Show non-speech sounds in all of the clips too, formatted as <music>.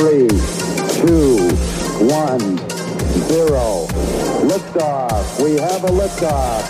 three, two, one, zero. Liftoff. We have a liftoff.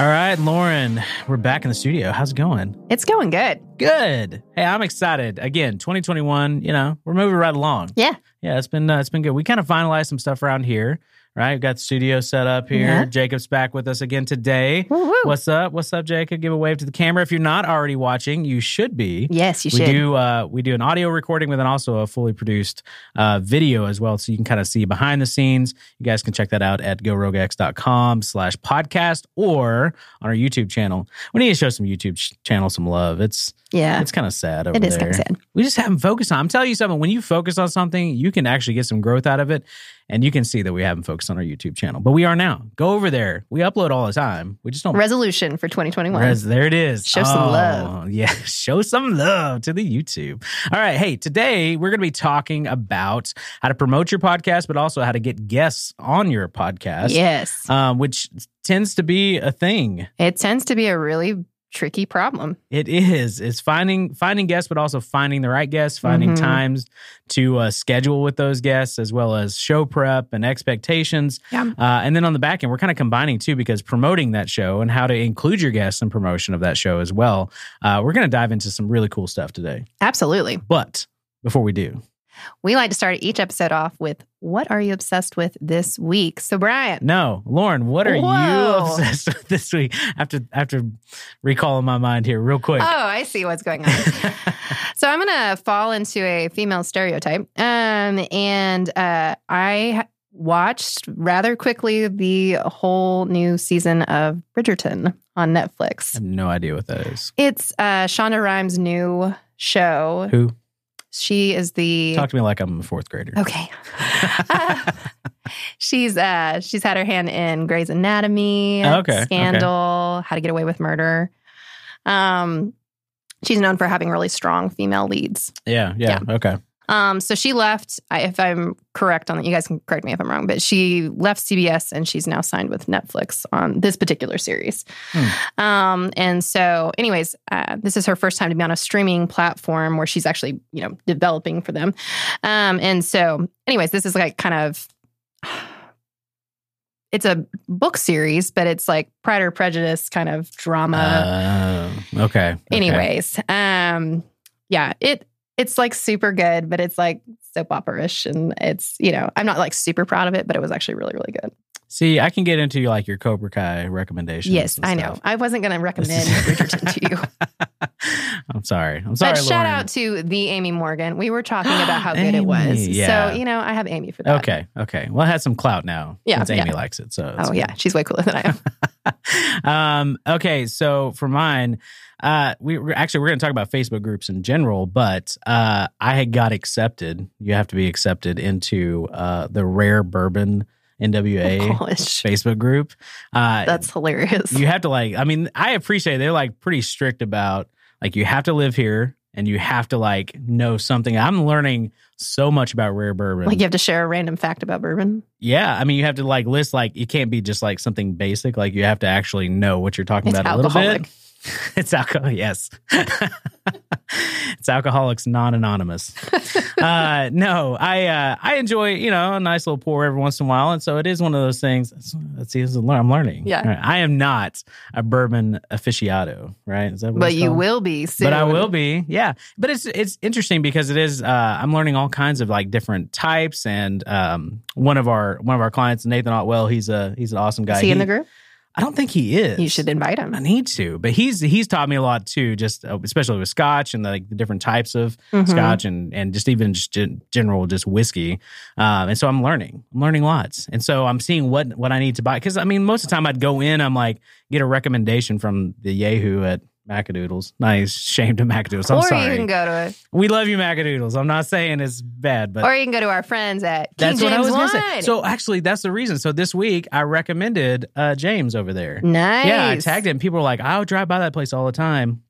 All right, Lauren, we're back in the studio. How's it going? It's going good. Good. Hey, I'm excited. Again, 2021. You know, we're moving right along. Yeah. Yeah, it's been uh, it's been good. We kind of finalized some stuff around here, right? We've got studio set up here. Yeah. Jacob's back with us again today. Woo woo. What's up? What's up, Jacob? Give a wave to the camera. If you're not already watching, you should be. Yes, you we should. do uh, we do an audio recording with an also a fully produced uh, video as well, so you can kind of see behind the scenes. You guys can check that out at goroguex.com slash podcast or on our YouTube channel. We need to show some YouTube ch- channel some love. It's Yeah. it's kind of sad over It is there. kind of sad. We just haven't focused on. I'm telling you something. When you focus on something, you can actually get some growth out of it, and you can see that we haven't focused on our YouTube channel, but we are now. Go over there. We upload all the time. We just don't. Resolution for 2021. Res- there it is. Show some Oh, love. Yeah, <laughs> show some love to the YouTube. All right. Hey, today we're going to be talking about how to promote your podcast, but also how to get guests on your podcast. yes. Um, which tends to be a thing. it tends to be a really tricky problem. It is. It's finding finding guests, but also finding the right guests, finding Mhm. times to uh, schedule with those guests, as well as show prep and expectations. Yeah. Uh, and then on the back end, we're kind of combining too, because promoting that show and how to include your guests in promotion of that show as well. Uh, we're going to dive into some really cool stuff today. Absolutely. But before we do, We like to start each episode off with what are you obsessed with this week? So, Brian, no, Lauren, what are you obsessed with this week? After after recalling my mind here, real quick. Oh, I see what's going on. <laughs> so I'm going to fall into a female stereotype. Um, and uh, I watched rather quickly the whole new season of Bridgerton on Netflix. I have no idea what that is. It's uh, Shonda Rhimes' new show. Who? She is the Talk to me like I'm a fourth grader. okay. Uh, <laughs> she's uh, she's had her hand in Grey's Anatomy, Oh, okay, okay. Scandal, How to Get Away with Murder. Um, she's known for having really strong female leads. Yeah, yeah, okay. Um, so she left. I, if I'm correct on that, you guys can correct me if I'm wrong. But she left CBS and she's now signed with Netflix on this particular series. Hmm. Um, and so, anyways, uh, this is her first time to be on a streaming platform where she's actually, you know, developing for them. Um, and so, anyways, this is like kind of. <sighs> It's a book series, but it's like Pride or Prejudice kind of drama Uh, okay. okay. anyways um yeah it it's like super good but it's like soap opera-ish and it's you know i'm not like super proud of it but it was actually really really good. See, I can get into like your Cobra Kai recommendations. yes i know. i wasn't going to recommend <laughs> bridgerton to you <laughs> <laughs> I'm sorry. I'm sorry. but shout Lauren. out to the amy morgan we were talking <gasps> about how good it was yeah. so you know i have amy for that Okay. Okay. Well, it has some clout now. Yeah, Since Amy yeah. likes it. So. oh yeah she's way cooler than i am <laughs> um. Okay. So for mine, uh, we we're actually we're going to talk about Facebook groups in general, but uh, I had got accepted. You have to be accepted into uh the Rare Bourbon NWA Gosh, Facebook group. Uh, that's hilarious you have to like i mean i appreciate they're like pretty strict about like you have to live here and you have to like know something. I'm learning so much about rare bourbon. Like you have to share a random fact about bourbon? Yeah i mean you have to like list like it can't be just like something basic. Like you have to actually know what you're talking It's about a little bit <laughs> it's alcohol yes <laughs> it's alcoholics non-anonymous <laughs> uh no i uh i enjoy you know a nice little pour every once in a while and so it is one of those things let's see i'm learning Yeah. Right. i am not a bourbon aficionado right is that what but you called? will be soon but I will be, yeah. But it's it's interesting because it is. Uh, I'm learning all kinds of like different types, and um, one of our one of our clients, Nathan Otwell, he's a he's an awesome guy. Is he in the group I don't think he is. you should invite him I need to, but he's he's taught me a lot too, just uh, especially with Scotch and like the different types of Mhm. Scotch and and just even just gen- general just whiskey. Um, and so I'm learning, I'm learning lots, and so I'm seeing what what I need to buy because I mean most of the time I'd go in, I'm like get a recommendation from the Yahoo at Macadoodles. Nice. Shame to Macadoodles. I'm or sorry. you can go to it. we love you, Macadoodles. I'm not saying it's bad, but or you can go to our friends at King that's what I James was to say. So actually, that's the reason. So this week, I recommended uh, James over there. nice. Yeah, I tagged him. People were like, "I would drive by that place all the time."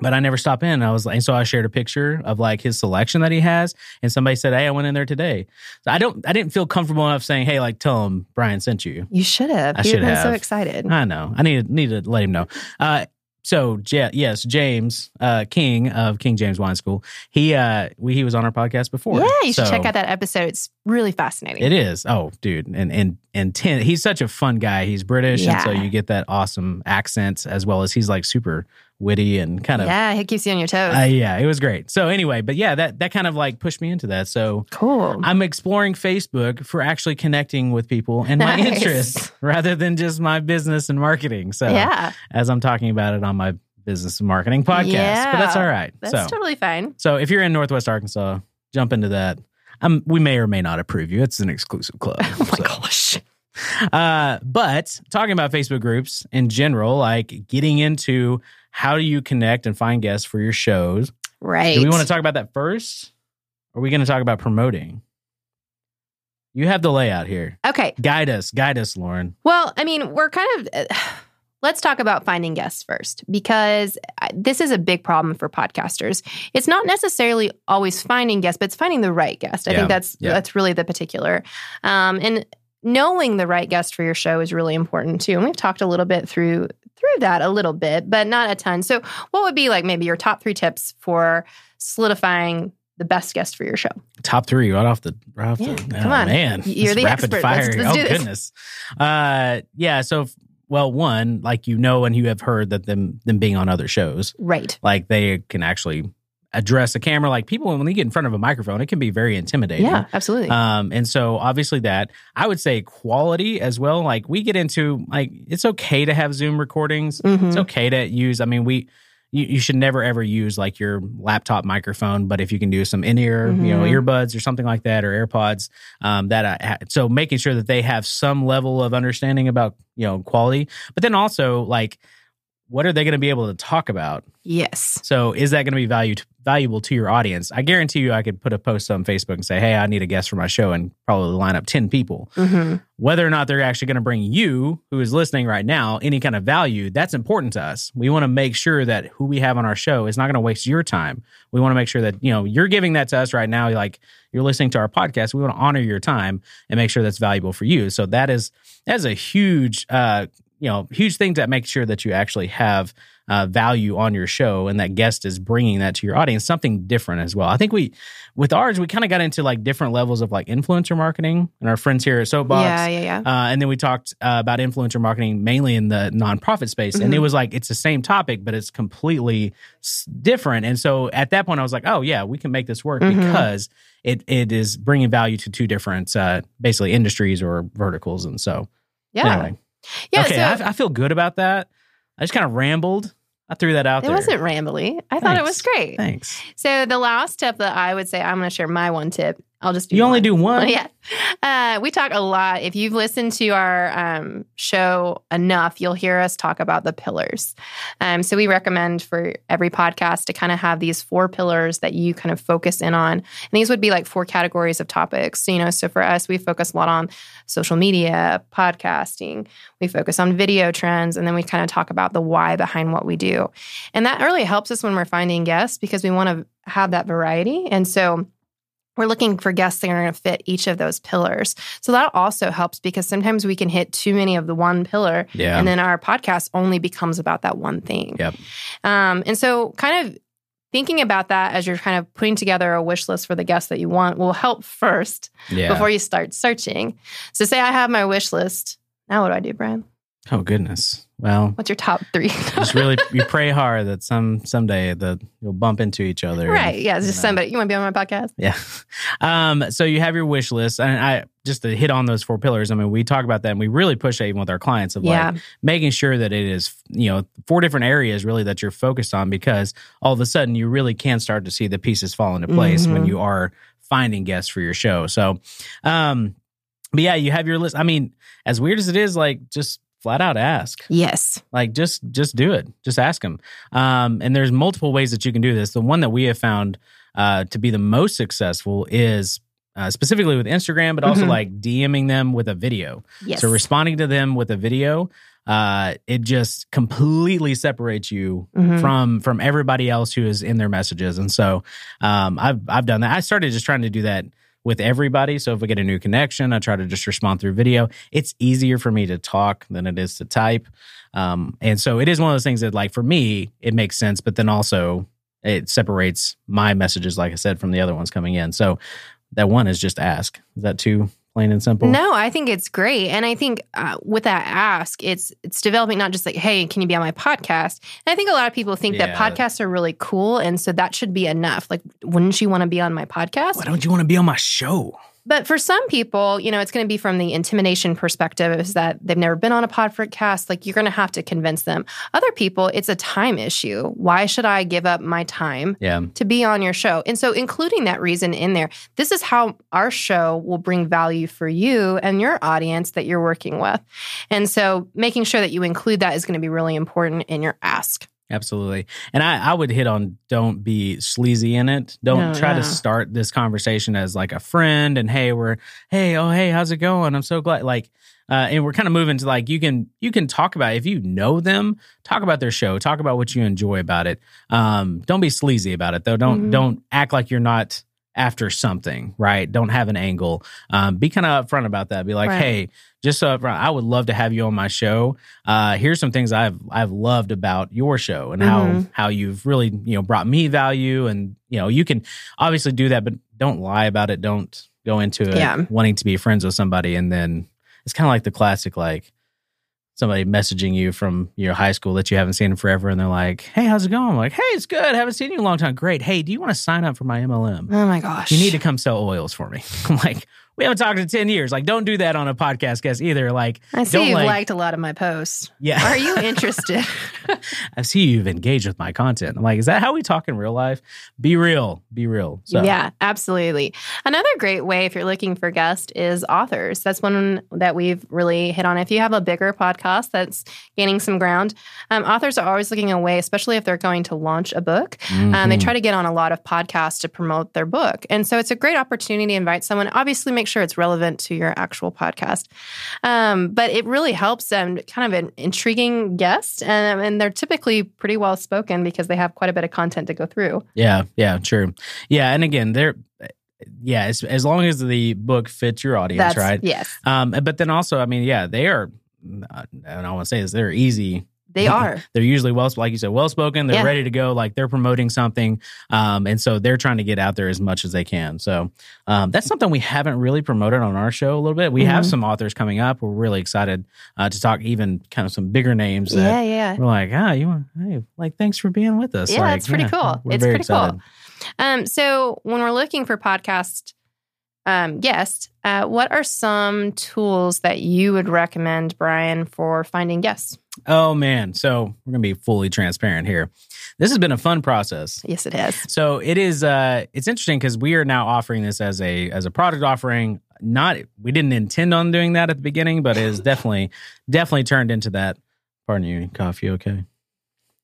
But I never stop in. I was like, so I shared a picture of like his selection that he has, and somebody said, "Hey, I went in there today." So I don't, I didn't feel comfortable enough saying, "Hey, like, tell him Brian sent you." You should have. I should have. been so excited. I know. I need need to let him know. Uh, so yeah, yes, James uh, King of King James Wine School. He uh, we, he was on our podcast before. yeah, you should So check out that episode. It's really fascinating. It is. Oh, dude, and and and ten. He's such a fun guy. He's British, and so you get that awesome accent as well as he's like super witty and kind of. Yeah, it keeps you on your toes. Uh, yeah, it was great. So anyway, but yeah, that that kind of like pushed me into that. So cool. I'm exploring Facebook for actually connecting with people and my Nice. interests rather than just my business and marketing. So yeah, as I'm talking about it on my business and marketing podcast, but that's all right. that's so totally fine. so if you're in Northwest Arkansas, jump into that. Um, we may or may not approve you. It's an exclusive club. <laughs> Oh my so. gosh. Uh, but talking about Facebook groups in general, like getting into how do you connect and find guests for your shows. Right. Do we want to talk about that first? Or are we going to talk about promoting? You have the layout here. Okay. Guide us, guide us, Lauren. Well, I mean, we're kind of. Uh, <sighs> let's talk about finding guests first because this is a big problem for podcasters. It's not necessarily always finding guests, but it's finding the right guest. I Yeah, think that's yeah. that's really the particular. Um, and knowing the right guest for your show is really important too. And we've talked a little bit through through that a little bit, but not a ton. So, what would be like maybe your top three tips for solidifying the best guest for your show? Top three right off the right off Yeah, the come oh, on. man. You're the rapid expert. fire. Let's- let's oh goodness. Uh yeah, so well, one, like you know and you have heard that them them being on other shows, Right. like they can actually address a camera. Like people when they get in front of a microphone, it can be very intimidating. Yeah, absolutely. Um, and so obviously that I would say quality as well. Like we get into like it's okay to have Zoom recordings. Mhm. It's okay to use. I mean, we you, you should never ever use like your laptop microphone, but if you can do some in ear, you know, Mhm. earbuds or something like that, or AirPods, um, that I, so making sure that they have some level of understanding about you know quality, but then also like what are they going to be able to talk about? Yes. So is that going to be value valuable to your audience? I guarantee you, I could put a post on Facebook and say, "Hey, I need a guest for my show," and probably line up ten people. hmm Whether or not they're actually going to bring you, who is listening right now, any kind of value, that's important to us. We want to make sure that who we have on our show is not going to waste your time. We want to make sure that you know you're giving that to us right now. Like you're listening to our podcast, we want to honor your time and make sure that's valuable for you. So that is that is a huge, uh, you know, huge thing that make sure that you actually have uh, value on your show and that guest is bringing that to your audience something different as well i think we with ours we kind of got into like different levels of like influencer marketing and our friends here at soapbox Yeah, yeah, yeah. uh, and then we talked uh, about influencer marketing mainly in the nonprofit space and it Mhm. was like it's the same topic but it's completely s- different and so at that point i was like oh yeah we can make this work Mhm. because it it is bringing value to two different uh, basically industries or verticals and so Yeah. anyway Yeah. okay so I, I feel good about that i just kind of rambled i threw that out it there It wasn't rambly. I thought it was great. thanks So the last tip that I would say, I'm going to share my one tip. I'll just do you only do <laughs> one yeah. Uh, we talk a lot. If you've listened to our um, show enough, you'll hear us talk about the pillars. Um, so we recommend for every podcast to kind of have these four pillars that you kind of focus in on. And these would be like four categories of topics. You know, so for us, we focus a lot on social media, podcasting. We focus on video trends, and then we kind of talk about the why behind what we do. And that really helps us when we're finding guests because we want to have that variety. And so we're looking for guests that are going to fit each of those pillars. So that also helps because sometimes we can hit too many of the one pillar yeah and then our podcast only becomes about that one thing. Yep. Um, and so kind of thinking about that as you're kind of putting together a wish list for the guests that you want will help first yeah before you start searching. So say I have my wish list. Now what do I do, Brian? oh goodness well What's your top three? <laughs> just really you pray hard that some someday that you'll bump into each other and, right. Yeah. It's you just know. somebody. You want to be on my podcast? Yeah. <laughs> Um, so you have your wish list, and I just to hit on those four pillars. I mean, we talk about that, and we really push that even with our clients of Yeah. like making sure that it is, you know, four different areas really that you're focused on, because all of a sudden you really can start to see the pieces fall into place when Mhm. you are finding guests for your show. So, um, but yeah, you have your list. I mean, as weird as it is, like just flat out ask. Yes. Like just just do it. Just ask them. Um, and there's multiple ways that you can do this. The one that we have found uh, to be the most successful is uh, specifically with Instagram, but also Mhm. like DMing them with a video. Yes. So responding to them with a video, uh, it just completely separates you Mhm. from from everybody else who is in their messages. And so um, I've I've done that. I started just trying to do that with everybody. So if I get a new connection, I try to just respond through video. It's easier for me to talk than it is to type. Um, and so it is one of those things that like for me, it makes sense, but then also it separates my messages, like I said, from the other ones coming in. So that one is just ask. Is that too plain and simple? No, I think it's great, and I think uh, with that ask, it's it's developing not just like, hey, can you be on my podcast? And I think a lot of people think that podcasts are really cool, and so that should be enough. Like, wouldn't you want to be on my podcast? Why don't you want to be on my show? But for some people, you know, it's going to be from the intimidation perspective is that they've never been on a podcast. Like you're going to have to convince them. Other people, it's a time issue. Why should I give up my time Yeah. to be on your show? And so including that reason in there, this is how our show will bring value for you and your audience that you're working with. And so making sure that you include that is going to be really important in your ask. Absolutely. And I, I would hit on don't be sleazy in it. Don't No, try yeah. to start this conversation as like a friend and hey, we're hey, oh hey, how's it going? I'm so glad like uh, and we're kind of moving to like you can you can talk about if you know them, talk about their show, talk about what you enjoy about it. Um, don't be sleazy about it though. Don't Mhm. don't act like you're not after something, right? Don't have an angle. Um, be kind of upfront about that. Be like, Right. hey, just so upfront, I would love to have you on my show. Uh, here's some things I've I've loved about your show and how Mhm. how you've really you know brought me value. And you know you can obviously do that, but don't lie about it. Don't go into it Yeah. wanting to be friends with somebody and then it's kind of like the classic like somebody messaging you from your high school that you haven't seen in forever and they're like hey how's it going? I'm like hey it's good. Haven't seen you in a long time. Great. Hey do you want to sign up for my mlm Oh my gosh. you need to come sell oils for me. <laughs> I'm like we haven't talked in 10 years like don't do that on a podcast guest either like I see don't you've like- liked a lot of my posts. yeah Are you <laughs> interested? i see you've engaged with my content i'm like is that how we talk in real life be real be real so Yeah, absolutely. Another great way if you're looking for guests is authors. That's one that we've really hit on. If you have a bigger podcast that's gaining some ground, um, authors are always looking away, especially if they're going to launch a book. Um, they Mhm. try to get on a lot of podcasts to promote their book. And so it's a great opportunity to invite someone. Obviously, make sure it's relevant to your actual podcast. Um, but it really helps them kind of an intriguing guest. And, and they're typically pretty well spoken because they have quite a bit of content to go through. Yeah, yeah, true. Yeah, and again, they're yeah, as, as long as the book fits your audience, That's right? yes, Um, but then also, I mean, yeah, they are. And I want to say this: they're easy. They <laughs> are. They're usually well, like you said, well spoken. They're Yeah. ready to go. Like they're promoting something, um, and so they're trying to get out there as much as they can. So um, that's something we haven't really promoted on our show a little bit. We have Mhm. some authors coming up. We're really excited uh, to talk even kind of some bigger names. That Yeah, yeah. We're like, ah, you want, hey, like, thanks for being with us. Yeah, like, it's pretty cool. we're It's pretty cool. Um, so when we're looking for podcast um, guests, uh, what are some tools that you would recommend, Brian, for finding guests? Oh man, so we're gonna be fully transparent here. This has been a fun process. Yes, it has. So it is. Uh, it's interesting because we are now offering this as a as a product offering. Not we didn't intend on doing that at the beginning, but it is <laughs> definitely definitely turned into that. Pardon you, cough. You okay?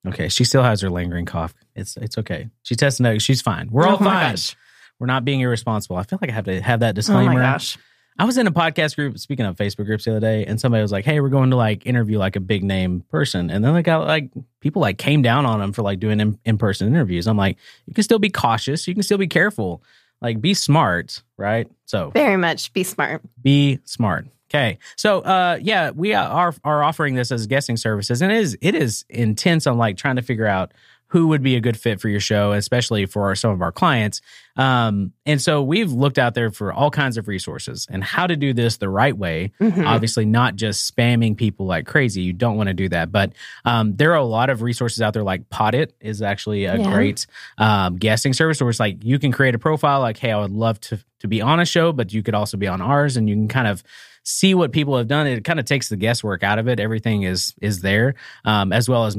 Okay, she still has her lingering cough. It's it's okay. She tested negative. She's fine. We're all Oh fine. gosh. We're not being irresponsible. I feel like I have to have that disclaimer. Oh my gosh. I was in a podcast group, speaking of Facebook groups the other day, and somebody was like, "Hey, we're going to like interview like a big name person," and then they got like people like came down on them for like doing in, in person interviews. I'm like, you can still be cautious, you can still be careful, like be smart, right? So Very much be smart. be smart. Okay, so uh, yeah, we are are offering this as guesting services, and it is it is intense on like trying to figure out who would be a good fit for your show, especially for some of our clients. Um, and so we've looked out there for all kinds of resources and how to do this the right way. Mhm. Obviously, not just spamming people like crazy. You don't want to do that. But um, there are a lot of resources out there, like Podit is actually a Yeah. great um, guesting service where it's like you can create a profile, like, hey, I would love to to be on a show, but you could also be on ours, and you can kind of see what people have done. It kind of takes the guesswork out of it. Everything is is there, um, as well as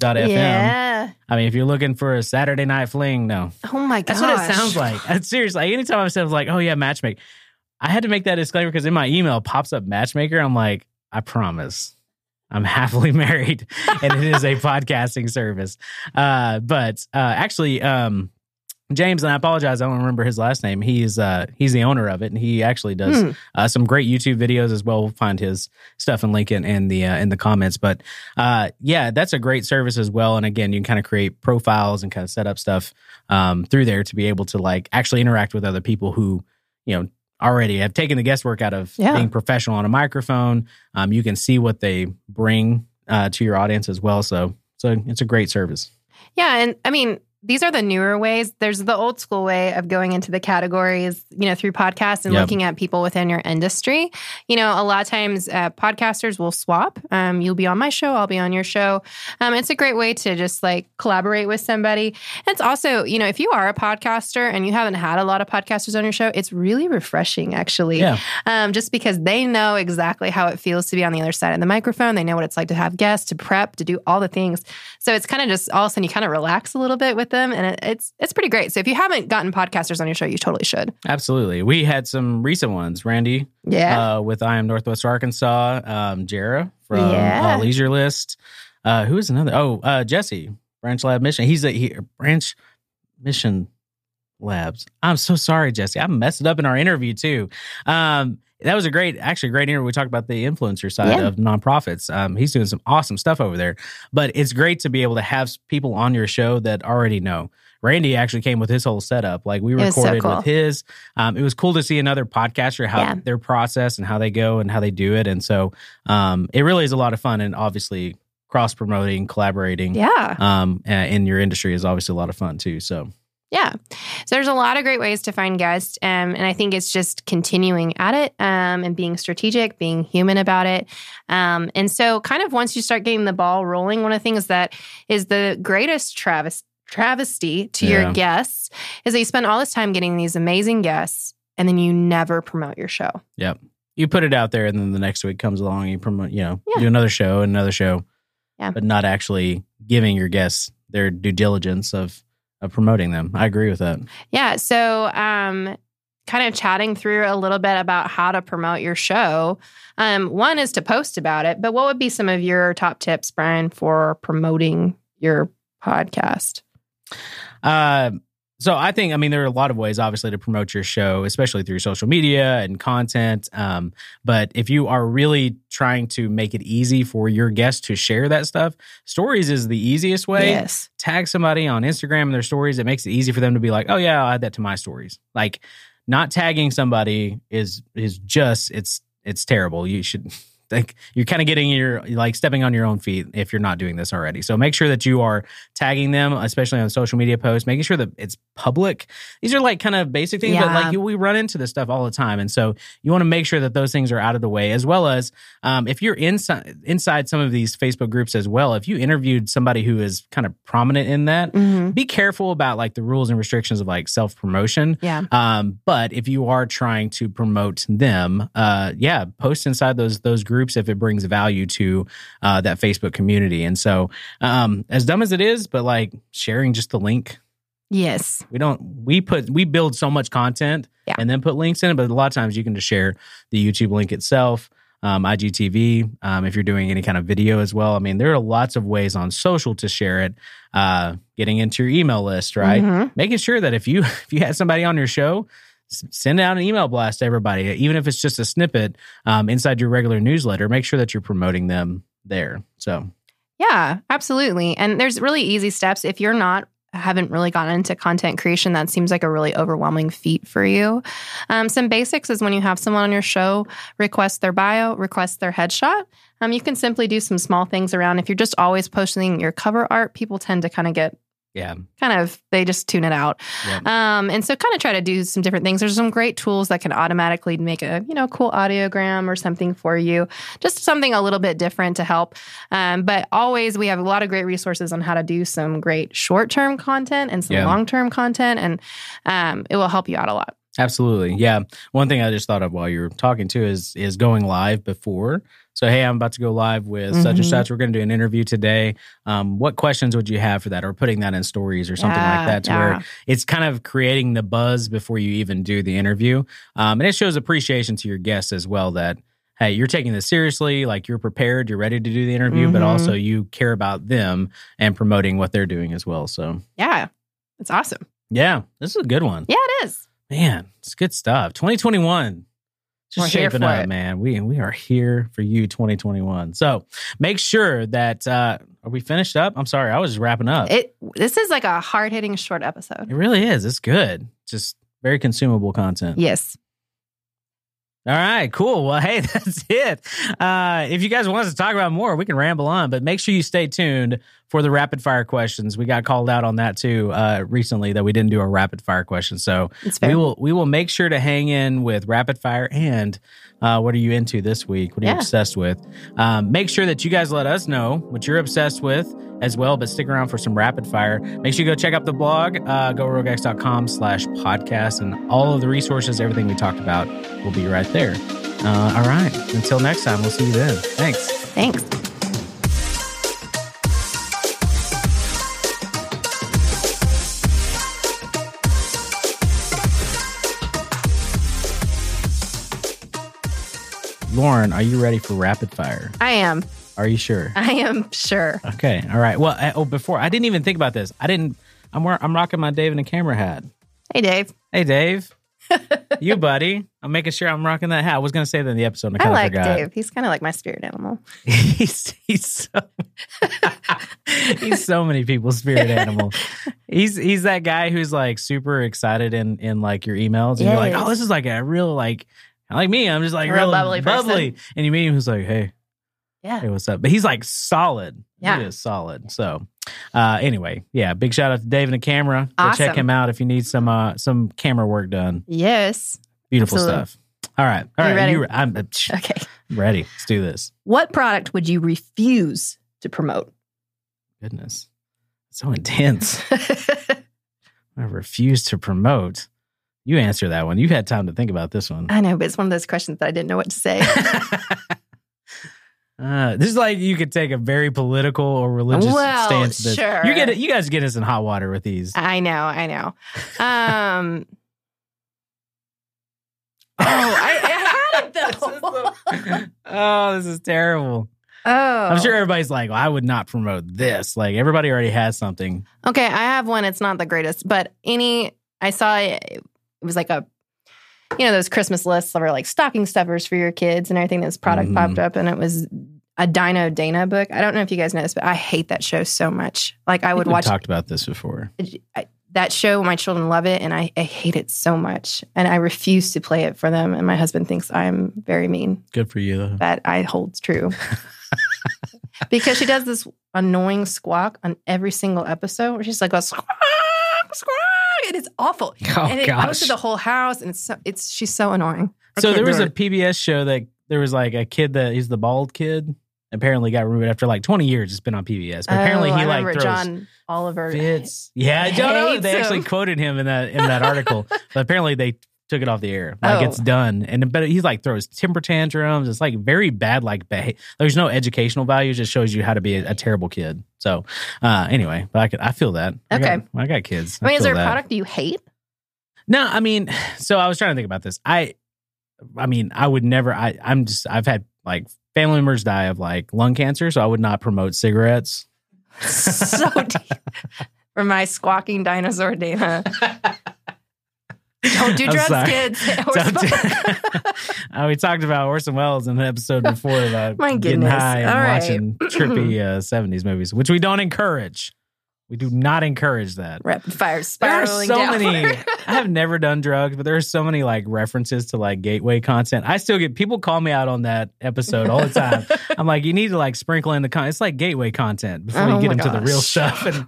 Matchmaker.fm. Yeah. I mean, if you're looking for a Saturday night fling, no, Oh my gosh. that's what it sounds like. That's <laughs> seriously. Anytime I said like, oh yeah, matchmaker, I had to make that disclaimer because in my email pops up matchmaker. I'm like, I promise, I'm <laughs> happily married, and it is a <laughs> podcasting service. Uh, but uh, actually, um, James, and I apologize, I don't remember his last name. He's uh, he's the owner of it, and he actually does Hmm. uh, some great YouTube videos as well. We'll find his stuff and link it in the uh, in the comments. But uh, yeah, that's a great service as well. And again, you can kind of create profiles and kind of set up stuff um, through there to be able to like actually interact with other people who you know already have taken the guesswork out of Yeah. being professional on a microphone. Um, you can see what they bring uh, to your audience as well. So so it's a great service. Yeah, and I mean, these are the newer ways. There's the old school way of going into the categories, you know, through podcasts and Yep. looking at people within your industry. You know, a lot of times uh, podcasters will swap. Um, you'll be on my show, I'll be on your show. Um, it's a great way to just like collaborate with somebody. It's also, you know, if you are a podcaster and you haven't had a lot of podcasters on your show, it's really refreshing, actually. Yeah. Um, just because they know exactly how it feels to be on the other side of the microphone. They know what it's like to have guests, to prep, to do all the things. So it's kind of just all of a sudden you kind of relax a little bit with them, and it, it's it's pretty great. So if you haven't gotten podcasters on your show, you totally should. Absolutely. We had some recent ones. Randy Yeah, uh, with I Am Northwest Arkansas, um, Jara from Yeah. uh, Leisure List. Uh, who is another? Oh, uh, Jesse, Branch Lab Mission. He's a he, Branch Mission Labs. I'm so sorry, Jesse. I messed it up in our interview too. Um, that was a great, actually, great interview. We talked about the influencer side Yeah. of nonprofits. Um, he's doing some awesome stuff over there. But it's great to be able to have people on your show that already know. Randy actually came with his whole setup. Like we was so recorded cool. with his. Um, it was cool to see another podcaster how Yeah. their process and how they go and how they do it. And so um, it really is a lot of fun. And obviously, cross promoting, collaborating yeah, um, in your industry is obviously a lot of fun too. So yeah. So there's a lot of great ways to find guests, um, and I think it's just continuing at it um, and being strategic, being human about it. Um, and so, kind of once you start getting the ball rolling, one of the things that is the greatest travis- travesty to Yeah. your guests is that you spend all this time getting these amazing guests, and then you never promote your show. Yep. You put it out there, and then the next week comes along, you promote, you know, Yeah. do another show and another show, Yeah. but not actually giving your guests their due diligence of of promoting them. I agree with that. Yeah. So, um, kind of chatting through a little bit about how to promote your show. Um, one is to post about it, but what would be some of your top tips, Brian, for promoting your podcast? Uh, so I think, I mean, there are a lot of ways, obviously, to promote your show, especially through social media and content. Um, but if you are really trying to make it easy for your guests to share that stuff, stories is the easiest way. Yes. Tag somebody on Instagram in their stories. It makes it easy for them to be like, oh yeah, I'll add that to my stories. Like, not tagging somebody is is just it's it's terrible. You should <laughs> like you're kind of getting your like stepping on your own feet if you're not doing this already. So make sure that you are tagging them, especially on social media posts, making sure that it's public. These are like kind of basic things, but like you, we run into this stuff all the time, and so you want to make sure that those things are out of the way, as well as um, if you're inside inside some of these Facebook groups as well. If you interviewed somebody who is kind of prominent in that, hmm be careful about like the rules and restrictions of like self promotion. Yeah. Um, but if you are trying to promote them, uh, yeah, post inside those those groups if it brings value to uh, that Facebook community. And so, um, as dumb as it is, but like sharing just the link, Yes. we don't we put we build so much content Yeah. and then put links in it. But a lot of times you can just share the YouTube link itself. Um, IGTV, um, if you're doing any kind of video as well. I mean, there are lots of ways on social to share it. Uh, getting into your email list, right? Mhm. making sure that if you <laughs> if you had somebody on your show send out an email blast to everybody even if it's just a snippet um, inside your regular newsletter make sure that you're promoting them there so. Yeah, absolutely. And there's really easy steps. If you're not haven't really gotten into content creation that seems like a really overwhelming feat for you. Um, some basics is when you have someone on your show request their bio request their headshot. Um, you can simply do some small things around. If you're just always posting your cover art people tend to kind of get yeah. Kind of they just tune it out. Yeah. um, and so kind of try to do some different things. There's some great tools that can automatically make a you know cool audiogram or something for you. Just something a little bit different to help. Um, but always we have a lot of great resources on how to do some great short-term content and some Yeah. long-term content and um, it will help you out a lot absolutely yeah one thing i just thought of while you were talking too is is going live before so hey i'm about to go live with such and such we're going to do an interview today um, what questions would you have for that or putting that in stories or something Yeah, like that to yeah. where it's kind of creating the buzz before you even do the interview um, and it shows appreciation to your guests as well that hey, you're taking this seriously, like you're prepared, you're ready to do the interview, but Mhm. also you care about them and promoting what they're doing as well. So, Yeah. It's awesome. yeah, this is a good one. Yeah, it is. Man, it's good stuff. 2021. Just We're shaping up, it. man. We we are here for you 2021. So make sure that uh are we finished up? I'm sorry, I was just wrapping up. It, It this is like a hard hitting short episode. It really is. It's good. Just very consumable content. Yes. All right, cool. Well, hey, <laughs> that's it. Uh, if you guys want us to talk about more, we can ramble on, but make sure you stay tuned for the rapid fire questions. We got called out on that too uh, recently that we didn't do a rapid fire question. So we will we will make sure to hang in with rapid fire and uh, what are you into this week? What are you obsessed with? Um, make sure that you guys let us know what you're obsessed with as well, but stick around for some rapid fire. Make sure you go check out the blog, uh, goroguex.com slash podcast, and all of the resources, everything we talked about will be right there. Uh, all right. Until next time, we'll see you then. Thanks. Thanks. Lauren, are you ready for rapid fire? I am. Are you sure? I am sure. Okay. All right. Well, I, oh, before I didn't even think about this. I didn't. I'm wearing, I'm rocking my Dave and a camera hat. Hey Dave. Hey, Dave. <laughs> you, buddy. I'm making sure I'm rocking that hat. I was going to say that in the episode. I I like forgot. Dave. He's kind of like my spirit animal. <laughs> he's he's so <laughs> he's so many people's spirit animal. He's he's that guy who's like super excited in in like your emails, and you're like, oh, this is like a real like like me. I'm just like real bubbly bubbly, and you meet him, he's like, hey, Yeah. hey, what's up? But he's like solid. Yeah. He is solid. So, uh, anyway, yeah, big shout out to Dave and the camera. Go check him out if you need some uh some camera work done. Yes. Beautiful Absolutely. stuff. All right, all right, You ready? re- I'm uh, Okay. ready. Let's do this. What product would you refuse to promote? Goodness, so intense. <laughs> I refuse to promote. You answer that one. You had time to think about this one. I know, but it's one of those questions that I didn't know what to say. <laughs> Uh, this is like you could take a very political or religious Well, stance. This. sure. You get you guys get us in hot water with these. I know, I know. Um <laughs> Oh, I, I had it though. <laughs> oh, this is terrible. oh. I'm sure everybody's like, well, I would not promote this. Like everybody already has something. Okay, I have one. It's not the greatest, but any I saw it, it was like a you know those Christmas lists that were like stocking stuffers for your kids and everything. This product Mhm. popped up, and it was a Dino Dana book. I don't know if you guys know this, but I hate that show so much. Like I I would we watch talked about this before. I, that show. My children love it, and I, I hate it so much, and I refuse to play it for them. And my husband thinks I'm very mean. Good for you though. That I hold true. <laughs> because she does this annoying squawk on every single episode where she's like a squawk, squawk, and it's awful. <laughs> Oh and it goes to the whole house, and it's so, it's she's so annoying. I So there was a it. PBS show that there was like a kid that he's the bald kid. Apparently got removed after like 20 years. It's been on PBS. But apparently Oh, he I like throws John Oliver. fits. Yeah, I don't know. They actually quoted him in that in that article. <laughs> but apparently they took it off the air. Like Oh. it's done. And but he's like throws temper tantrums. It's like very bad. Like beha- there's no educational value. It just shows you how to be a, a terrible kid. So uh anyway, but I could I feel that. I got- Okay. I got, kids. I mean, is feel there a that. product you hate? No, I mean, so I was trying to think about this. I, I mean, I would never. I, I'm just. I've had like family members die of like lung cancer, so I would not promote cigarettes. <laughs> so deep. <laughs> For my squawking dinosaur Dana. <laughs> Don't do drugs, kids. <laughs> <laughs> Uh, we talked about Orson Welles in the episode <laughs> before about My getting high and All right. watching <clears throat> trippy uh, 70s movies, which we don't encourage. We do not encourage that. Rapid fire spiraling. There are so down. many. I have never done drugs, but there are so many like references to like gateway content. I still get people call me out on that episode all the time. I'm like, you need to like sprinkle in the con. It's like gateway content before Oh you get into the real stuff. And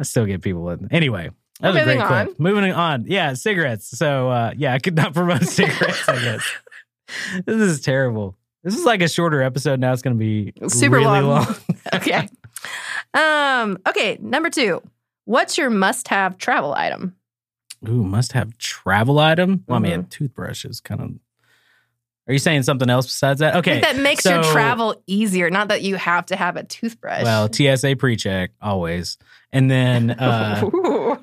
I still get people. Anyway, that was a Moving great clip. on. Moving on. Yeah, cigarettes. So uh, yeah, I could not <laughs> promote cigarettes. I guess this is terrible. This is like a shorter episode. Now it's going to be Super really long. long. <laughs> okay. Um, okay, number two. What's your must-have travel item? Ooh, must have travel item. Well, I mean, Mhm. a toothbrush is kind of. Are you saying something else besides that? Okay. that makes your travel easier. Not that you have to have a toothbrush. Well, TSA pre-check always, and then <laughs> uh, <laughs>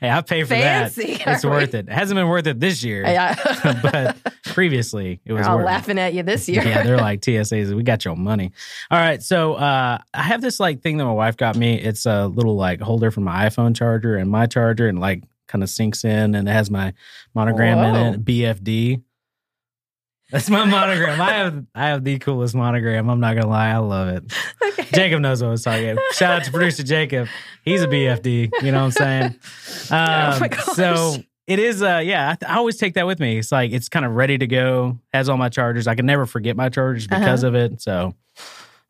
hey, I pay for Fancy. that. It's we- worth it. It hasn't been worth it this year, yeah. <laughs> but previously it was all laughing at you this year. Yeah, they're like TSAs. We got your money. All right, so uh, I have this like thing that my wife got me. It's a little like holder for my iPhone charger and my charger, and like kind of sinks in, and it has my monogram in it. BFD. That's my monogram. I have I have the coolest monogram. I'm not gonna lie, I love it. Okay. Jacob knows what I was talking about. Shout out to producer Jacob. He's a BFD. You know what I'm saying? <laughs> Um, Oh my gosh. So it is. Uh, yeah, I, th- I always take that with me. It's like it's kind of ready to go. Has all my chargers. I can never forget my chargers Uh-huh. because of it. So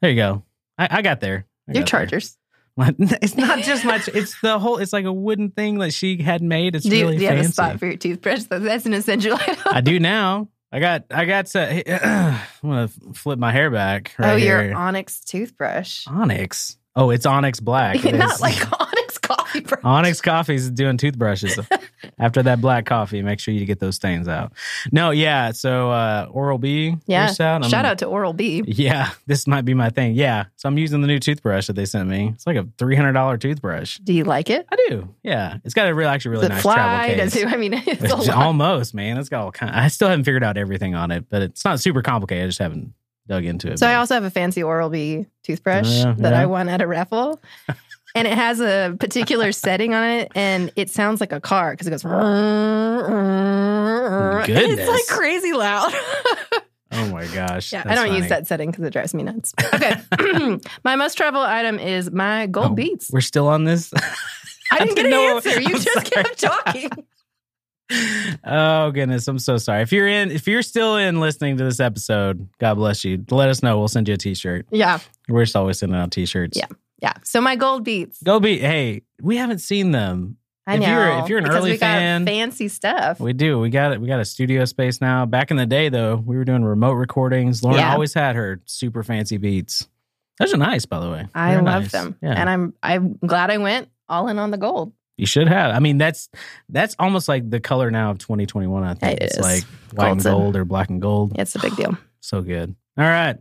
there you go. I, I got there. I Your got there. chargers. My- <laughs> It's not just my. It's the whole. It's like a wooden thing that she had made. It's Do you, really do you have a spot for your toothbrush? That's an essential item. I do <laughs> now. I got. I got. To, <clears throat> I'm gonna flip my hair back. Right oh, here. your Onyx toothbrush. Onyx. Oh, it's Onyx Black. <laughs> It Not is. like <laughs> Onyx coffee brush. Onyx Coffee's doing toothbrushes. <laughs> After that black coffee, make sure you get those stains out. No, yeah. So uh Oral B. Yeah. out. Shout out to Oral B. Yeah, <laughs> this might be my thing. Yeah. So I'm using the new toothbrush that they sent me. It's like a three hundred dollar toothbrush. Do you like it? I do. Yeah. It's got a real actually really nice fly? travel case. it, I mean, <laughs> it's <laughs> It's almost, man. It's got all kind. I still haven't figured out everything on it, but it's not super complicated. I just haven't dug into it. So I also have a fancy Oral B toothbrush Yeah, that. I won at a raffle. And it has a particular <laughs> setting on it and it sounds like a car because it goes Goodness. it's like crazy loud. <laughs> oh my gosh. yeah, I don't use that setting because it drives me nuts. Okay. <clears throat> my most travel item is my gold Oh, beats. We're still on this. <laughs> I didn't get an know- answer. You I'm just sorry. kept talking. oh goodness, I'm so sorry. If you're in, if you're still in listening to this episode, God bless you. Let us know. We'll send you a T-shirt. Yeah. We're just always sending out T-shirts. Yeah. Yeah. So my gold beats. Go beat. Hey, we haven't seen them. I If know. you're- if you're an early we got fan- fancy stuff. We do. We got it. We got a studio space now. Back in the day, though, we were doing remote recordings. Lauren Yeah. always had her super fancy beats. Those are nice, by the way. I Very love nice. them. Yeah. And I'm I'm glad I went all in on the gold. You should have. I mean, that's that's almost like the color now of 2021. I think It it's is. like white Gold's and gold or black and gold. It's a big deal. <sighs> So good. All right.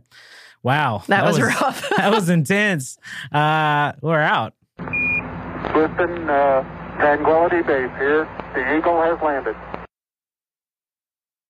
Wow. That, was, rough. <laughs> that was intense. Uh, we're out. Houston, uh, Tranquility Base here. The Eagle has landed.